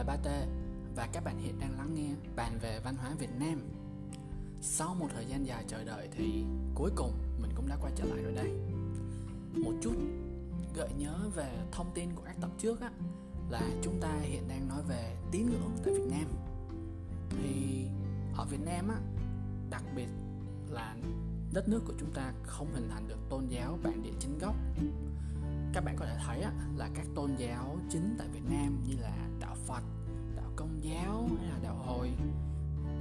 là Ba Tê và các bạn hiện đang lắng nghe bàn về văn hóa Việt Nam. Sau một thời gian dài chờ đợi thì cuối cùng mình cũng đã quay trở lại rồi đây. Một chút gợi nhớ về thông tin của các tập trước á là chúng ta hiện đang nói về tín ngưỡng tại Việt Nam. Thì ở Việt Nam á, đặc biệt là đất nước của chúng ta không hình thành được tôn giáo bản địa chính gốc các bạn có thể thấy là các tôn giáo chính tại Việt Nam như là đạo Phật, Công giáo hay là đạo Hồi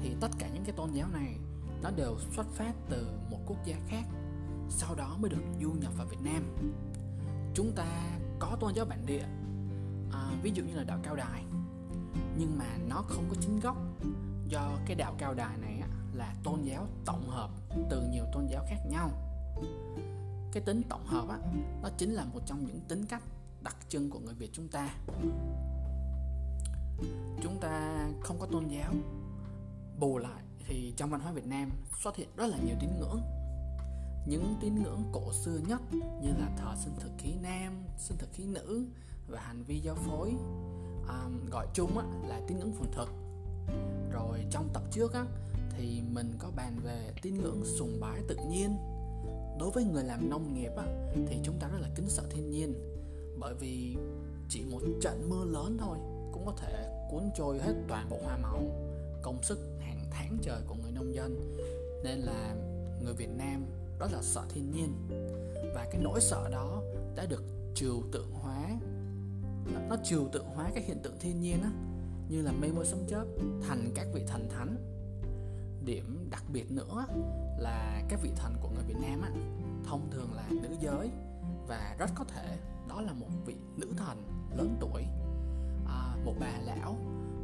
thì tất cả những cái tôn giáo này nó đều xuất phát từ một quốc gia khác sau đó mới được du nhập vào Việt Nam. Chúng ta có tôn giáo bản địa à, ví dụ như là đạo Cao Đài nhưng mà nó không có chính gốc do cái đạo Cao Đài này là tôn giáo tổng hợp từ nhiều tôn giáo khác nhau. Cái tính tổng hợp á nó chính là một trong những tính cách đặc trưng của người Việt chúng ta chúng ta không có tôn giáo bù lại thì trong văn hóa Việt Nam xuất hiện rất là nhiều tín ngưỡng. Những tín ngưỡng cổ xưa nhất như là thờ sinh thực khí nam sinh thực khí nữ và hành vi giao phối à, gọi chung á, là tín ngưỡng phồn thực. Rồi trong tập trước á, thì mình có bàn về tín ngưỡng sùng bái tự nhiên. Đối với người làm nông nghiệp á, thì chúng ta rất là kính sợ thiên nhiên bởi vì chỉ một trận mưa lớn thôi cũng có thể cuốn trôi hết toàn bộ hoa màu công sức hàng tháng trời của người nông dân. Nên là người Việt Nam rất là sợ thiên nhiên. Và cái nỗi sợ đó đã được trừu tượng hóa nó, nó trừu tượng hóa các hiện tượng thiên nhiên á. Như là mây mưa sấm chớp thành các vị thần thánh. Điểm đặc biệt nữa là các vị thần của người Việt Nam á, thông thường là nữ giới. Và rất có thể đó là một vị nữ thần lớn tuổi một bà lão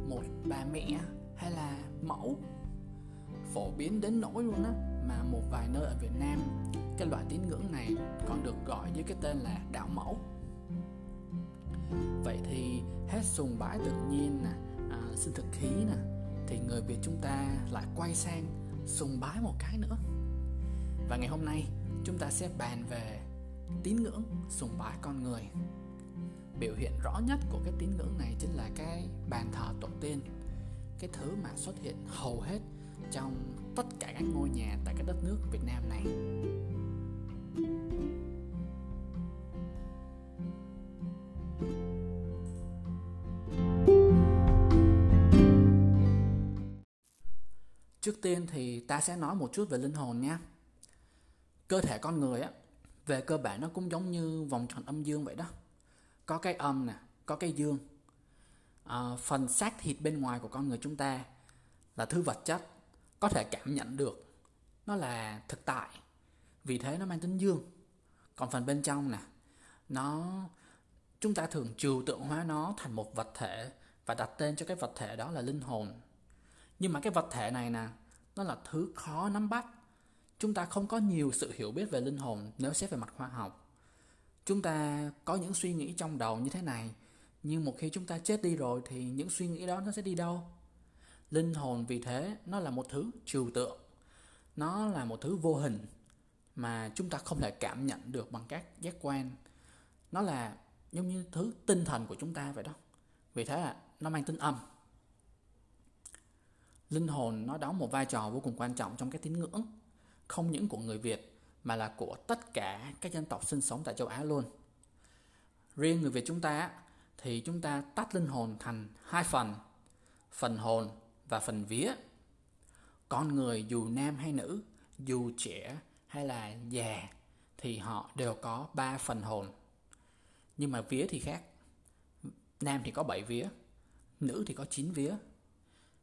một bà mẹ hay là mẫu. Phổ biến đến nỗi luôn á mà một vài nơi ở Việt Nam cái loại tín ngưỡng này còn được gọi với cái tên là đạo mẫu. Vậy thì hết sùng bái tự nhiên nè à, sinh thực khí nè thì người Việt chúng ta lại quay sang sùng bái một cái nữa. Và ngày hôm nay chúng ta sẽ bàn về tín ngưỡng sùng bái con người biểu hiện rõ nhất của cái tín ngưỡng này chính là cái bàn thờ tổ tiên cái thứ mà xuất hiện hầu hết trong tất cả các ngôi nhà tại cái đất nước Việt Nam này Trước tiên thì ta sẽ nói một chút về linh hồn nha. Cơ thể con người á, về cơ bản nó cũng giống như vòng tròn âm dương vậy đó. Có cái âm nè, có cái dương. À, phần xác thịt bên ngoài của con người chúng ta là thứ vật chất có thể cảm nhận được. Nó là thực tại vì thế nó mang tính dương. Còn phần bên trong nè nó chúng ta thường trừu tượng hóa nó thành một vật thể và đặt tên cho cái vật thể đó là linh hồn. Nhưng mà cái vật thể này nè nó là thứ khó nắm bắt. Chúng ta không có nhiều sự hiểu biết về linh hồn nếu xét về mặt khoa học chúng ta có những suy nghĩ trong đầu như thế này, nhưng một khi chúng ta chết đi rồi thì những suy nghĩ đó nó sẽ đi đâu? Linh hồn vì thế nó là một thứ trừu tượng, nó là một thứ vô hình mà chúng ta không thể cảm nhận được bằng các giác quan. Nó là giống như thứ tinh thần của chúng ta vậy đó. Vì thế là nó mang tính âm. Linh hồn nó đóng một vai trò vô cùng quan trọng trong cái tín ngưỡng không những của người Việt mà là của tất cả các dân tộc sinh sống tại châu Á luôn. Riêng người Việt chúng ta thì chúng ta tách linh hồn thành hai phần, phần hồn và phần vía. Con người dù nam hay nữ, dù trẻ hay là già thì họ đều có ba phần hồn. Nhưng mà vía thì khác. Nam thì có 7 vía, nữ thì có 9 vía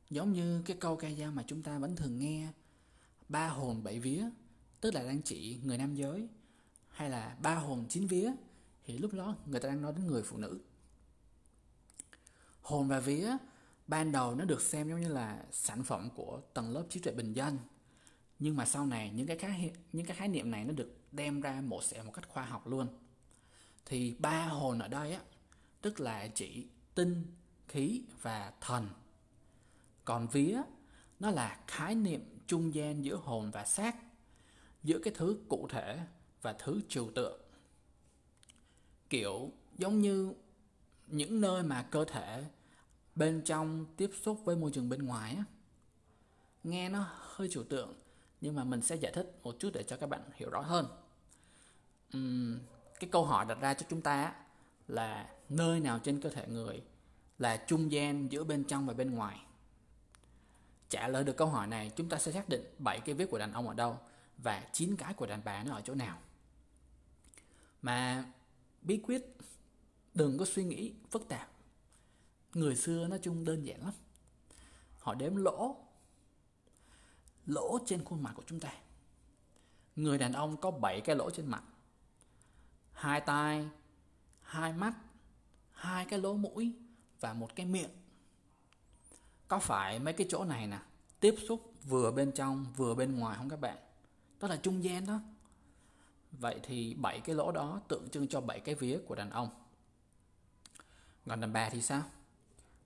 Giống như cái câu ca dao mà chúng ta vẫn thường nghe Ba hồn bảy vía Tức là đang chỉ người nam giới Hay là ba hồn chín vía Thì lúc đó người ta đang nói đến người phụ nữ. Hồn và vía Ban đầu nó được xem giống như là sản phẩm của tầng lớp trí tuệ bình dân Nhưng mà sau này những cái khái, những cái khái niệm này nó được đem ra mổ xẻ một cách khoa học luôn. Thì ba hồn ở đây á Tức là chỉ tinh, khí và thần. Còn vía nó là khái niệm trung gian giữa hồn và xác giữa cái thứ cụ thể và thứ trừu tượng. Kiểu giống như những nơi mà cơ thể bên trong tiếp xúc với môi trường bên ngoài á. Nghe nó hơi trừu tượng nhưng mà mình sẽ giải thích một chút để cho các bạn hiểu rõ hơn. Uhm, cái câu hỏi đặt ra cho chúng ta là nơi nào trên cơ thể người là trung gian giữa bên trong và bên ngoài? Trả lời được câu hỏi này chúng ta sẽ xác định bảy cái vết của đàn ông ở đâu và chín cái của đàn bà nó ở chỗ nào. Mà bí quyết, đừng có suy nghĩ phức tạp. Người xưa nói chung đơn giản lắm. Họ đếm lỗ lỗ trên khuôn mặt của chúng ta. Người đàn ông có 7 cái lỗ trên mặt. Hai tai, hai mắt, hai cái lỗ mũi và một cái miệng. Có phải mấy cái chỗ này nè, tiếp xúc vừa bên trong, vừa bên ngoài không các bạn? Đó là trung gian đó. Vậy thì bảy cái lỗ đó tượng trưng cho bảy cái vía của đàn ông. Còn đàn bà thì sao?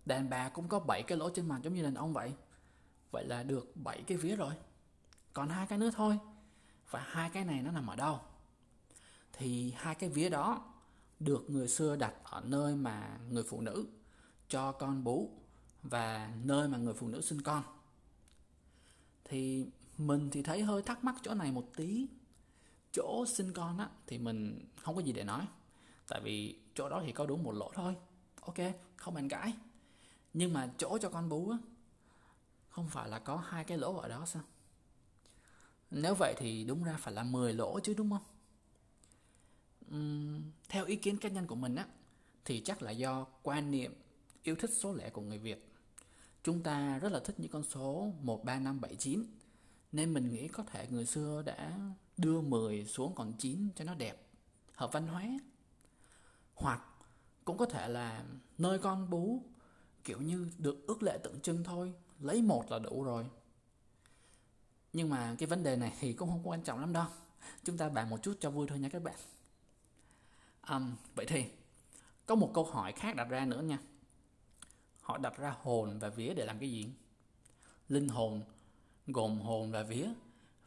Đàn bà cũng có bảy cái lỗ trên mặt giống như đàn ông vậy. Vậy là được bảy cái vía rồi. Còn hai cái nữa thôi. Và hai cái này nó nằm ở đâu? Thì hai cái vía đó được người xưa đặt ở nơi mà người phụ nữ cho con bú và nơi mà người phụ nữ sinh con. Thì mình thì thấy hơi thắc mắc chỗ này một tí. Chỗ sinh con á thì mình không có gì để nói. Tại vì chỗ đó thì có đúng một lỗ thôi. Ok không bàn cãi. Nhưng mà chỗ cho con bú á không phải là có hai cái lỗ ở đó sao? Nếu vậy thì đúng ra phải là 10 lỗ chứ đúng không? Uhm, theo ý kiến cá nhân của mình á thì chắc là do quan niệm yêu thích số lẻ của người Việt. Chúng ta rất là thích những con số 13579 nên mình nghĩ có thể người xưa đã đưa 10 xuống còn 9 cho nó đẹp hợp văn hóa. Hoặc cũng có thể là nơi con bú kiểu như được ước lệ tượng trưng thôi lấy một là đủ rồi. Nhưng mà cái vấn đề này thì cũng không quan trọng lắm đâu. Chúng ta bàn một chút cho vui thôi nha các bạn. Um, vậy thì có một câu hỏi khác đặt ra nữa nha. Họ đặt ra hồn và vía để làm cái gì? Linh hồn gồm hồn và vía.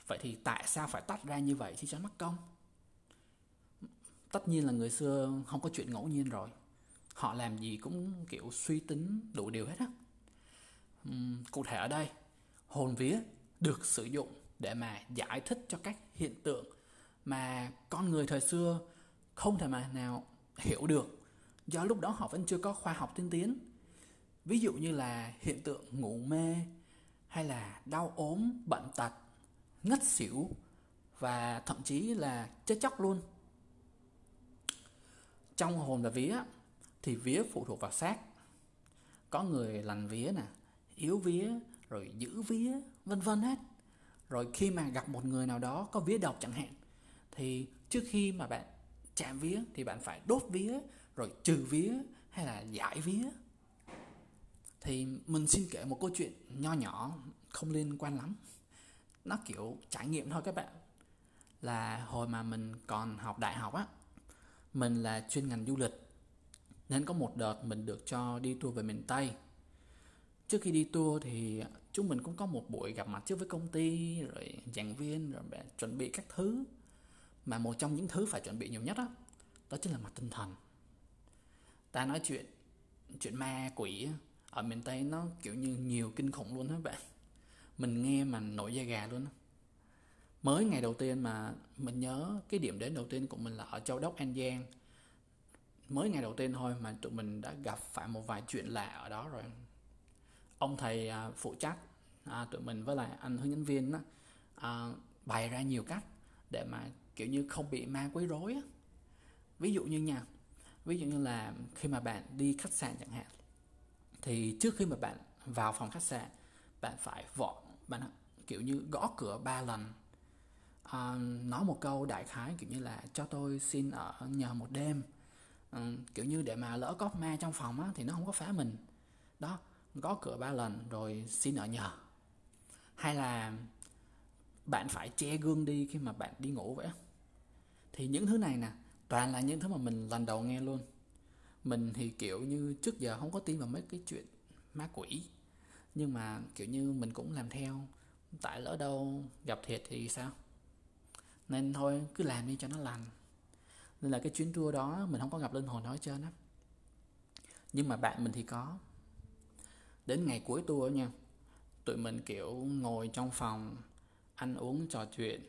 Vậy thì tại sao phải tách ra như vậy chứ cho mất công? Tất nhiên là người xưa không có chuyện ngẫu nhiên rồi. Họ làm gì cũng kiểu suy tính đủ điều hết á. Uhm, cụ thể ở đây hồn vía được sử dụng để mà giải thích cho các hiện tượng mà con người thời xưa không thể mà nào hiểu được. Do lúc đó họ vẫn chưa có khoa học tiên tiến. Ví dụ như là hiện tượng ngủ mê hay là đau ốm, bệnh tật, ngất xỉu và thậm chí là chết chóc luôn. Trong hồn và vía thì vía phụ thuộc vào xác. Có người lành vía nè, yếu vía, rồi giữ vía, vân vân hết. Rồi khi mà gặp một người nào đó có vía độc chẳng hạn, thì trước khi mà bạn chạm vía thì bạn phải đốt vía, rồi trừ vía hay là giải vía thì mình xin kể một câu chuyện nho nhỏ không liên quan lắm. Nó kiểu trải nghiệm thôi các bạn. Là hồi mà mình còn học đại học á mình là chuyên ngành du lịch. Nên có một đợt mình được cho đi tour về miền tây. Trước khi đi tour thì chúng mình cũng có một buổi gặp mặt trước với công ty rồi giảng viên rồi chuẩn bị các thứ. Mà một trong những thứ phải chuẩn bị nhiều nhất đó, đó chính là mặt tinh thần. Ta nói chuyện chuyện ma quỷ ở miền tây nó kiểu như nhiều kinh khủng luôn các bạn. Mình nghe mà nổi da gà luôn đó. mới ngày đầu tiên mà mình nhớ cái điểm đến đầu tiên của mình là ở châu đốc an giang. Mới ngày đầu tiên thôi mà tụi mình đã gặp phải một vài chuyện lạ ở đó rồi. Ông thầy à, phụ trách à, tụi mình với lại anh hướng dẫn viên đó, à, bày ra nhiều cách để mà kiểu như không bị ma quấy rối á. Ví dụ như nha ví dụ như là khi mà bạn đi khách sạn chẳng hạn thì trước khi mà bạn vào phòng khách sạn bạn phải vọ bạn kiểu như gõ cửa ba lần. À, nói một câu đại khái kiểu như là cho tôi xin ở nhờ một đêm. À, kiểu như để mà lỡ có ma trong phòng á thì nó không có phá mình. Đó gõ cửa ba lần rồi xin ở nhờ. Hay là bạn phải che gương đi khi mà bạn đi ngủ vậy thì những thứ này nè toàn là những thứ mà mình lần đầu nghe luôn mình thì, kiểu như, trước giờ không có tin vào mấy cái chuyện ma quỷ. Nhưng mà, kiểu như, mình cũng làm theo. Tại lỡ đâu gặp thiệt thì sao? Nên thôi, cứ làm đi cho nó lành. Nên là cái chuyến tour đó, mình không có gặp linh hồn nói hết trơn á. Nhưng mà bạn mình thì có. Đến ngày cuối tour nha, tụi mình, kiểu, ngồi trong phòng, ăn uống, trò chuyện,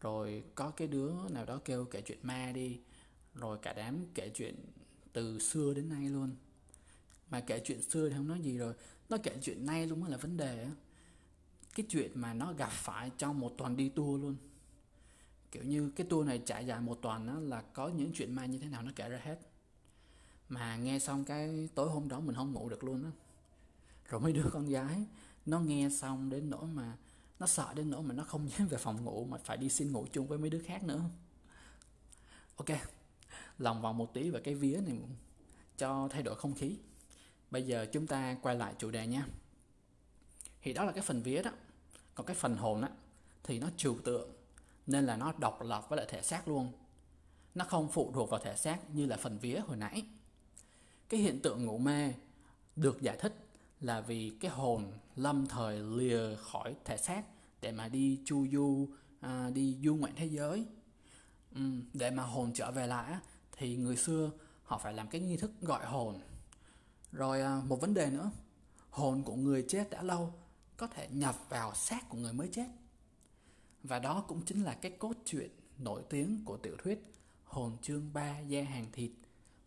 rồi có cái đứa nào đó kêu kể chuyện ma đi, rồi cả đám kể chuyện từ xưa đến nay luôn. Mà kể chuyện xưa thì không nói gì rồi. Nó kể chuyện nay luôn mới là vấn đề cái chuyện mà nó gặp phải trong một tuần đi tour luôn. Kiểu như cái tour này trải dài một tuần đó là có những chuyện ma như thế nào nó kể ra hết. Mà nghe xong cái tối hôm đó mình không ngủ được luôn á. Rồi mấy đứa con gái, nó nghe xong đến nỗi mà nó sợ đến nỗi mà nó không dám về phòng ngủ mà phải đi xin ngủ chung với mấy đứa khác nữa. Ok lòng vòng một tí về cái vía này cho thay đổi không khí. Bây giờ chúng ta quay lại chủ đề nha. Thì đó là cái phần vía đó. Còn cái phần hồn á thì nó trừu tượng nên là nó độc lập với lại thể xác luôn. Nó không phụ thuộc vào thể xác như là phần vía hồi nãy. Cái hiện tượng ngủ mê được giải thích là vì cái hồn lâm thời lìa khỏi thể xác để mà đi chu du à, đi du ngoạn thế giới. Ừ, để mà hồn trở về lại thì người xưa họ phải làm cái nghi thức gọi hồn rồi à, một vấn đề nữa, hồn của người chết đã lâu, có thể nhập vào xác của người mới chết và đó cũng chính là cái cốt truyện nổi tiếng của tiểu thuyết Hồn chương 3 Gia hàng thịt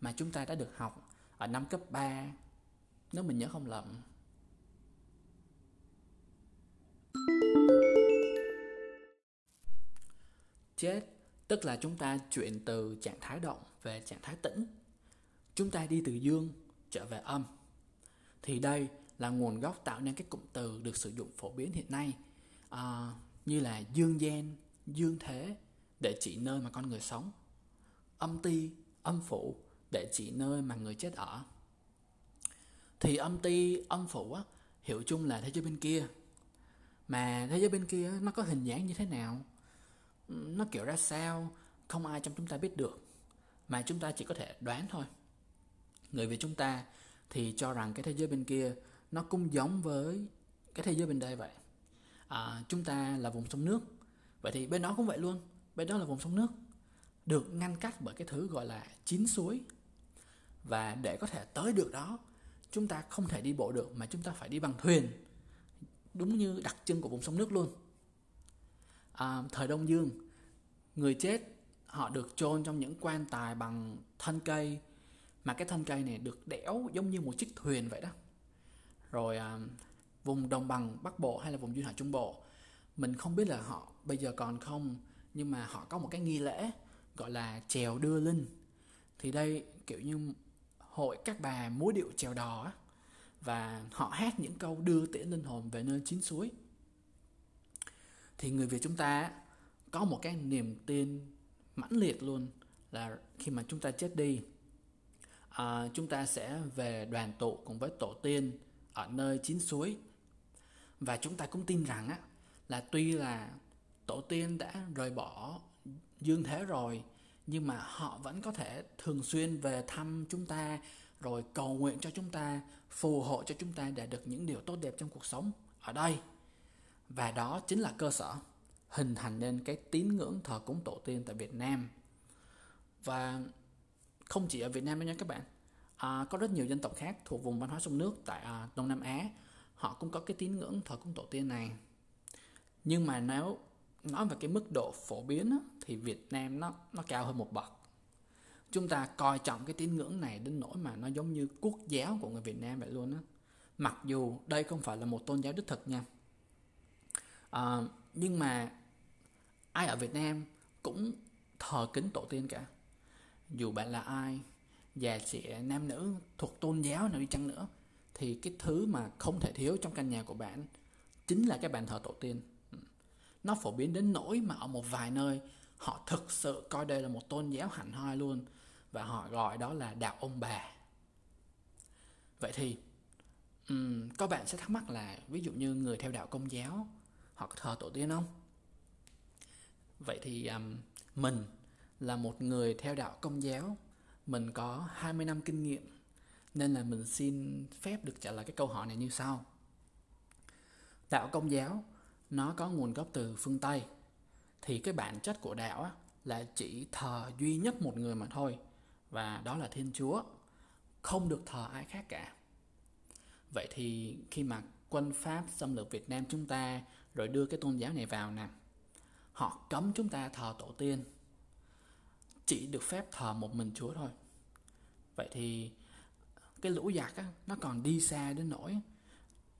mà chúng ta đã được học ở năm cấp 3 nếu mình nhớ không lầm. Chết tức là chúng ta chuyển từ trạng thái động về trạng thái tĩnh. Chúng ta đi từ dương trở về âm. Thì đây là nguồn gốc tạo nên cái cụm từ được sử dụng phổ biến hiện nay à, như là dương gian, dương thế để chỉ nơi mà con người sống, âm ti, âm phủ để chỉ nơi mà người chết ở. Thì âm ti, âm phủ á, hiểu chung là thế giới bên kia. Mà thế giới bên kia nó có hình dáng như thế nào? Nó kiểu ra sao? Không ai trong chúng ta biết được. Mà chúng ta chỉ có thể đoán thôi. Người Việt chúng ta thì cho rằng cái thế giới bên kia nó cũng giống với cái thế giới bên đây vậy à, chúng ta là vùng sông nước vậy thì bên đó cũng vậy luôn bên đó là vùng sông nước được ngăn cách bởi cái thứ gọi là chín suối và để có thể tới được đó chúng ta không thể đi bộ được mà chúng ta phải đi bằng thuyền đúng như đặc trưng của vùng sông nước luôn à, thời đông dương người chết họ được chôn trong những quan tài bằng thân cây. Mà cái thân cây này được đẽo giống như một chiếc thuyền vậy đó. Rồi à, vùng đồng bằng bắc bộ hay là vùng duyên hải trung bộ mình không biết là họ bây giờ còn không nhưng mà họ có một cái nghi lễ gọi là chèo đưa linh. Thì đây kiểu như hội các bà múa điệu chèo đò á và họ hát những câu đưa tiễn linh hồn về nơi chín suối thì người việt chúng ta có một cái niềm tin mãnh liệt luôn là khi mà chúng ta chết đi à, chúng ta sẽ về đoàn tụ cùng với tổ tiên ở nơi chín suối. Và chúng ta cũng tin rằng á là tuy là tổ tiên đã rời bỏ dương thế rồi nhưng mà họ vẫn có thể thường xuyên về thăm chúng ta rồi cầu nguyện cho chúng ta phù hộ cho chúng ta để được những điều tốt đẹp trong cuộc sống ở đây và đó chính là cơ sở hình thành nên cái tín ngưỡng thờ cúng tổ tiên tại Việt Nam. Và không chỉ ở Việt Nam đâu nha các bạn. À, có rất nhiều dân tộc khác thuộc vùng văn hóa sông nước tại à, Đông Nam Á họ cũng có cái tín ngưỡng thờ cúng tổ tiên này. Nhưng mà nếu nói về cái mức độ phổ biến á, thì Việt Nam nó nó cao hơn một bậc. Chúng ta coi trọng cái tín ngưỡng này đến nỗi mà nó giống như quốc giáo của người Việt Nam vậy luôn á. Mặc dù đây không phải là một tôn giáo đích thực nha à, nhưng mà ai ở Việt Nam cũng thờ kính tổ tiên cả. Dù bạn là ai già trẻ nam nữ thuộc tôn giáo nào đi chăng nữa thì cái thứ mà không thể thiếu trong căn nhà của bạn chính là cái bàn thờ tổ tiên. Ừ. Nó phổ biến đến nỗi mà ở một vài nơi họ thực sự coi đây là một tôn giáo hẳn hoi luôn và họ gọi đó là đạo ông bà. Vậy thì um, có bạn sẽ thắc mắc là ví dụ như người theo đạo công giáo hoặc thờ tổ tiên không vậy thì um, mình là một người theo đạo công giáo mình có 20 năm kinh nghiệm nên là mình xin phép được trả lời cái câu hỏi này như sau. Đạo công giáo nó có nguồn gốc từ phương Tây thì cái bản chất của đạo á, là chỉ thờ duy nhất một người mà thôi và đó là Thiên Chúa. không được thờ ai khác cả vậy thì khi mà quân pháp xâm lược việt nam chúng ta rồi đưa cái tôn giáo này vào nè. Họ cấm chúng ta thờ tổ tiên. Chỉ được phép thờ một mình chúa thôi. Vậy thì cái lũ giặc á, nó còn đi xa đến nỗi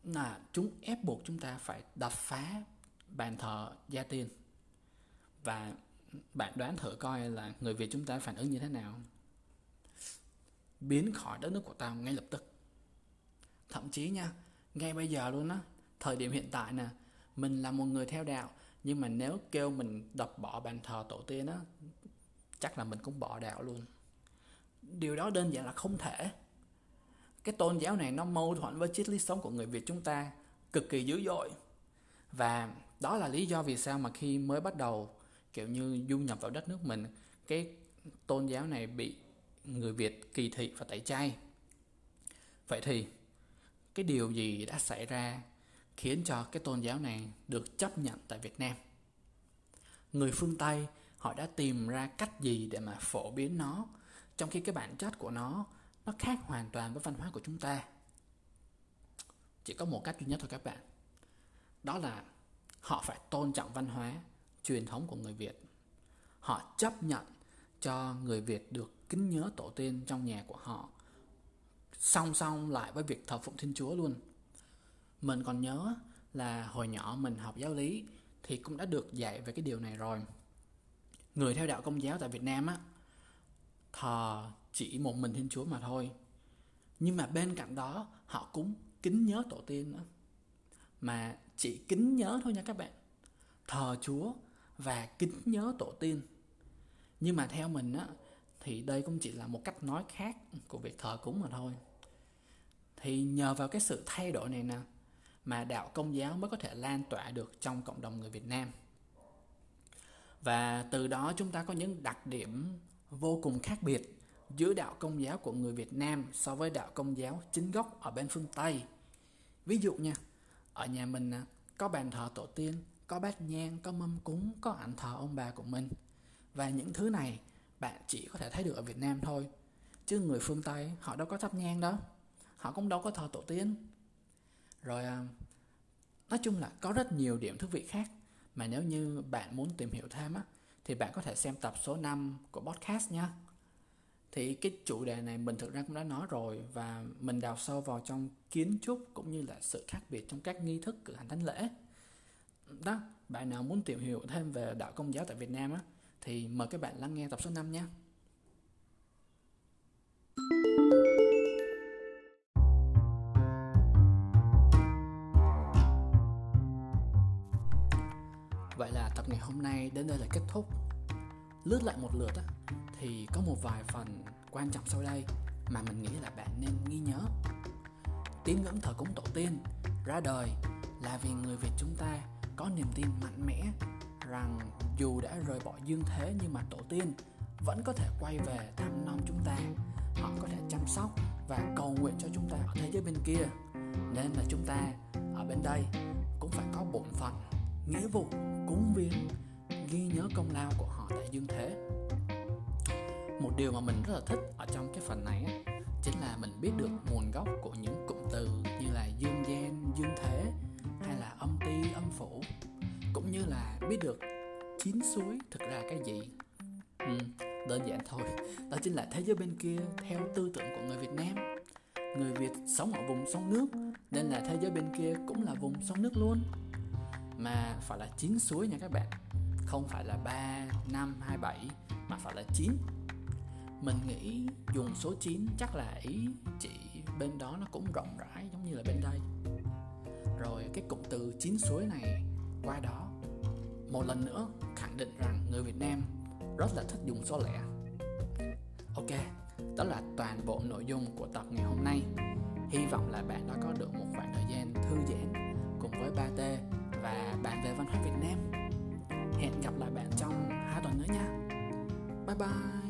là chúng ép buộc chúng ta phải đập phá bàn thờ gia tiên. Và bạn đoán thử coi là người Việt chúng ta phản ứng như thế nào. Biến khỏi đất nước của tao ngay lập tức. Thậm chí nha, ngay bây giờ luôn á, thời điểm hiện tại nè mình là một người theo đạo, nhưng mà nếu kêu mình đập bỏ bàn thờ tổ tiên á, chắc là mình cũng bỏ đạo luôn. Điều đó đơn giản là không thể. Cái tôn giáo này nó mâu thuẫn với triết lý sống của người Việt chúng ta cực kỳ dữ dội. Và đó là lý do vì sao mà khi mới bắt đầu, kiểu như, du nhập vào đất nước mình, cái tôn giáo này bị người Việt kỳ thị và tẩy chay. Vậy thì, cái điều gì đã xảy ra khiến cho cái tôn giáo này được chấp nhận tại Việt Nam. Người phương Tây, họ đã tìm ra cách gì để mà phổ biến nó, trong khi cái bản chất của nó nó khác hoàn toàn với văn hóa của chúng ta? Chỉ có một cách duy nhất thôi các bạn. Đó là họ phải tôn trọng văn hóa, truyền thống của người việt. Họ chấp nhận cho người việt được kính nhớ tổ tiên trong nhà của họ, song song lại với việc thờ phụng thiên chúa luôn mình còn nhớ là hồi nhỏ mình học giáo lý thì cũng đã được dạy về cái điều này rồi người theo đạo công giáo tại việt nam á, thờ chỉ một mình Thiên Chúa mà thôi. Nhưng mà bên cạnh đó, họ cũng kính nhớ tổ tiên nữa. Mà chỉ kính nhớ thôi nha các bạn. Thờ Chúa và kính nhớ tổ tiên. Nhưng mà theo mình á, thì đây cũng chỉ là một cách nói khác của việc thờ cúng mà thôi. Thì nhờ vào cái sự thay đổi này nè mà đạo công giáo mới có thể lan tỏa được trong cộng đồng người Việt Nam. Và từ đó chúng ta có những đặc điểm vô cùng khác biệt giữa đạo công giáo của người Việt Nam so với đạo công giáo chính gốc ở bên phương Tây. Ví dụ nha, ở nhà mình có bàn thờ tổ tiên, có bát nhang, có mâm cúng, có ảnh thờ ông bà của mình. Và những thứ này bạn chỉ có thể thấy được ở Việt Nam thôi. Chứ người phương Tây họ đâu có thắp nhang đó, Họ cũng đâu có thờ tổ tiên. Rồi à, nói chung là có rất nhiều điểm thú vị khác. Mà nếu như bạn muốn tìm hiểu thêm á, thì bạn có thể xem tập số 5 của podcast nha thì cái chủ đề này mình thực ra cũng đã nói rồi và mình đào sâu vào trong kiến trúc cũng như là sự khác biệt trong các nghi thức cử hành thánh lễ. Đó, bạn nào muốn tìm hiểu thêm về đạo công giáo tại Việt Nam á, thì mời các bạn lắng nghe tập số 5 nha hôm nay đến đây là kết thúc. Lướt lại một lượt á, thì có một vài phần quan trọng sau đây mà mình nghĩ là bạn nên ghi nhớ. Tín ngưỡng thờ cúng tổ tiên, ra đời là vì người việt chúng ta có niềm tin mạnh mẽ rằng dù đã rời bỏ dương thế nhưng mà tổ tiên vẫn có thể quay về thăm nom chúng ta. Họ có thể chăm sóc và cầu nguyện cho chúng ta ở thế giới bên kia. Nên là chúng ta ở bên đây cũng phải có bổn phận nghĩa vụ cúng viếng ghi nhớ công lao của họ tại dương thế. Một điều mà mình rất là thích ở trong cái phần này chính là mình biết được nguồn gốc của những cụm từ như là dương gian dương thế hay là âm ti âm phủ cũng như là biết được chín suối thực ra cái gì. Ừ, đơn giản thôi. Đó chính là thế giới bên kia theo tư tưởng của người việt nam. Người việt sống ở vùng sông nước nên là thế giới bên kia cũng là vùng sông nước luôn mà phải là chín suối nha các bạn. Không phải là 3, 5, 2, 7 mà phải là 9 mình nghĩ dùng số 9 chắc là ý chỉ bên đó nó cũng rộng rãi giống như là bên đây. Rồi cái cụm từ chín suối này qua đó một lần nữa khẳng định rằng người Việt Nam rất là thích dùng số lẻ. Ok đó là toàn bộ nội dung của tập ngày hôm nay. Hy vọng là bạn đã có được một khoảng thời gian thư giãn cùng với ba t và bàn về văn hóa Việt Nam. Hẹn gặp lại bạn trong hai tuần nữa nha. Bye bye.